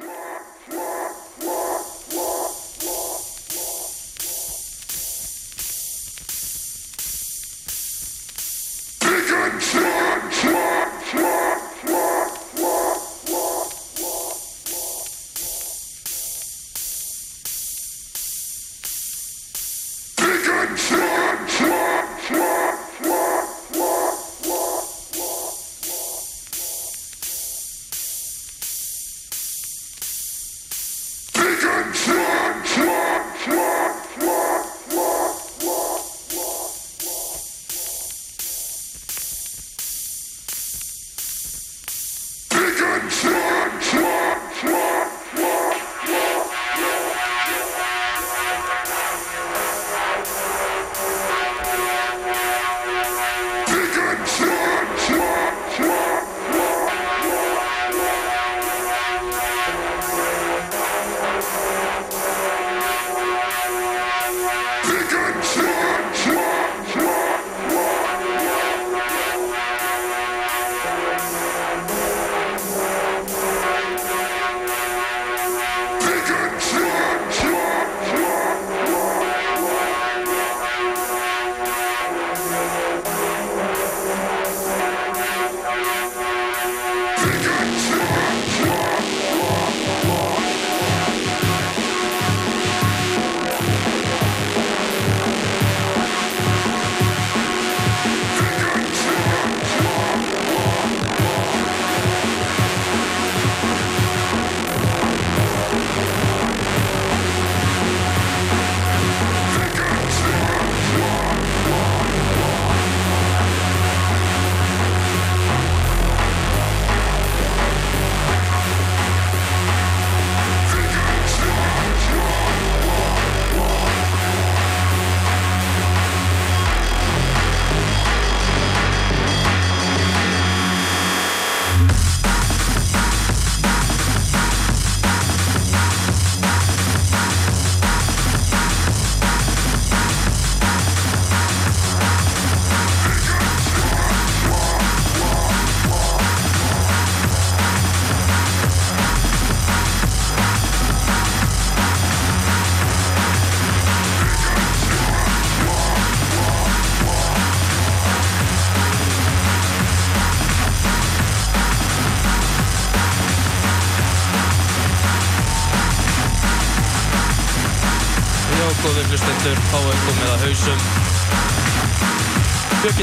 Yeah.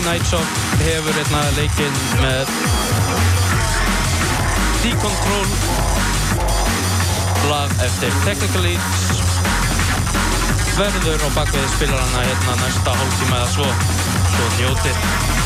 Nightshot hefur einna leikinn með Decontrol. Lag eftir Technical Leads verður á bakvið spilarana hérna næsta hálftíma eða svo. Svo njótið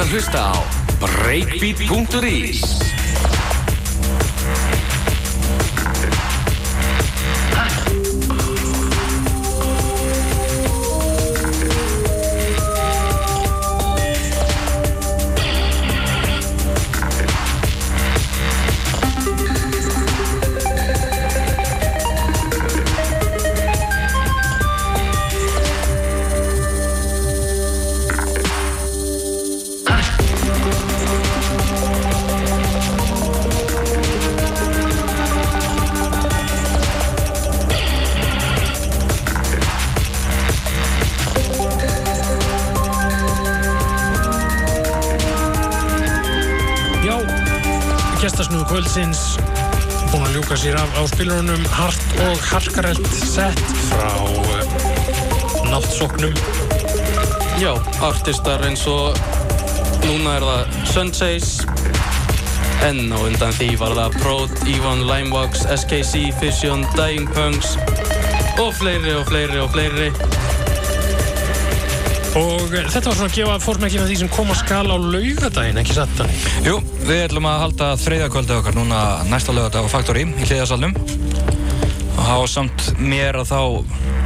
ert að hlusta á breakbeat.is á spilunum hart og harkarelt sett frá uh, náttsoknum. Já, artistar eins og núna er það Sunchase en á undan því var það Prod, Ivan, Limewax, SKC, Fission, Dying Punks og fleiri og fleiri og fleiri og uh, þetta var svona að gefa fórsmekki með því sem kom að skala á laugadaginn, ekki satt hann Jú, við ætlum að halda þriðjakvöldi okkar núna næsta lögadag á Faktori í hliðasalnum og á samt mér að þá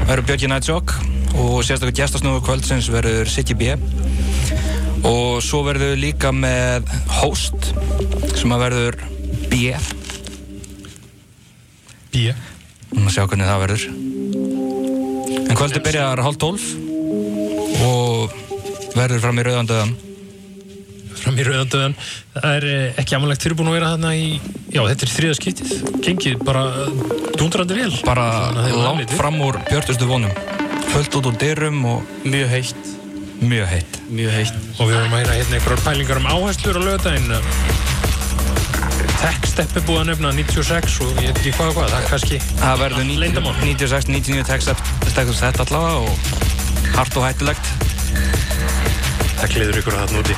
verður Björki Nætsjók og sérstaklega gestasnúðu kvöldsins verður Siggi B. Og svo verður líka með host sem að verður B. B. Við að sjá hvernig það verður. En kvöldi byrjar hálf tólf og verður fram í rauðandöðan fram í rauðandöðan það er uh, ekki amalegt fyrirbúin að vera þarna í já, þetta er þriða skiptið gengið bara dundrandi vel. Bara langt fram úr björtustu vonum. Fullt út úr dyrum og mjög heitt, mjög heitt. Mjög heitt. Og við höfum að heyra hérna einhverjar pælingar um áherslur á lögadaginn Tech-step er búið að nefna 96 og ég veit ekki hvað og hvað, það er kannski Það verður ní- Leyndarmál. 96, 99 textastektur sett allavega og hart og hættulegt. það kliður ykkur að það núti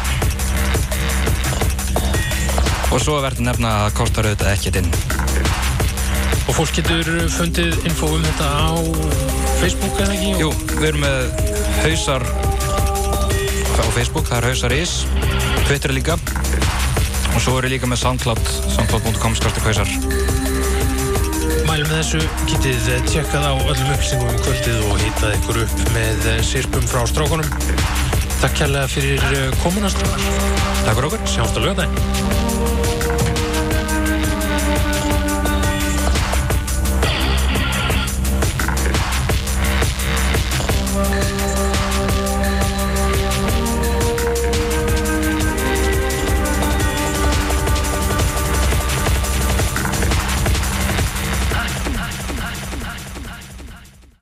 Og svo verður nefna að kostar auðvitað ekkert inn. og fólk getur fundið info um þetta á Facebook eða ekki Jú, við erum með hausar á Facebook, það er hausar is, Twitter líka og svo erum við líka með Soundcloud, soundcloud.com skartir hausar. Mælum þessu getið tjekkað á öllum upplýsingum um kvöldið og hitað ykkur upp með eh, sirpum frá strákunum Takk kærlega fyrir eh, komuna strákar Takk fyrir okkur. Sjáumst á lögadaginn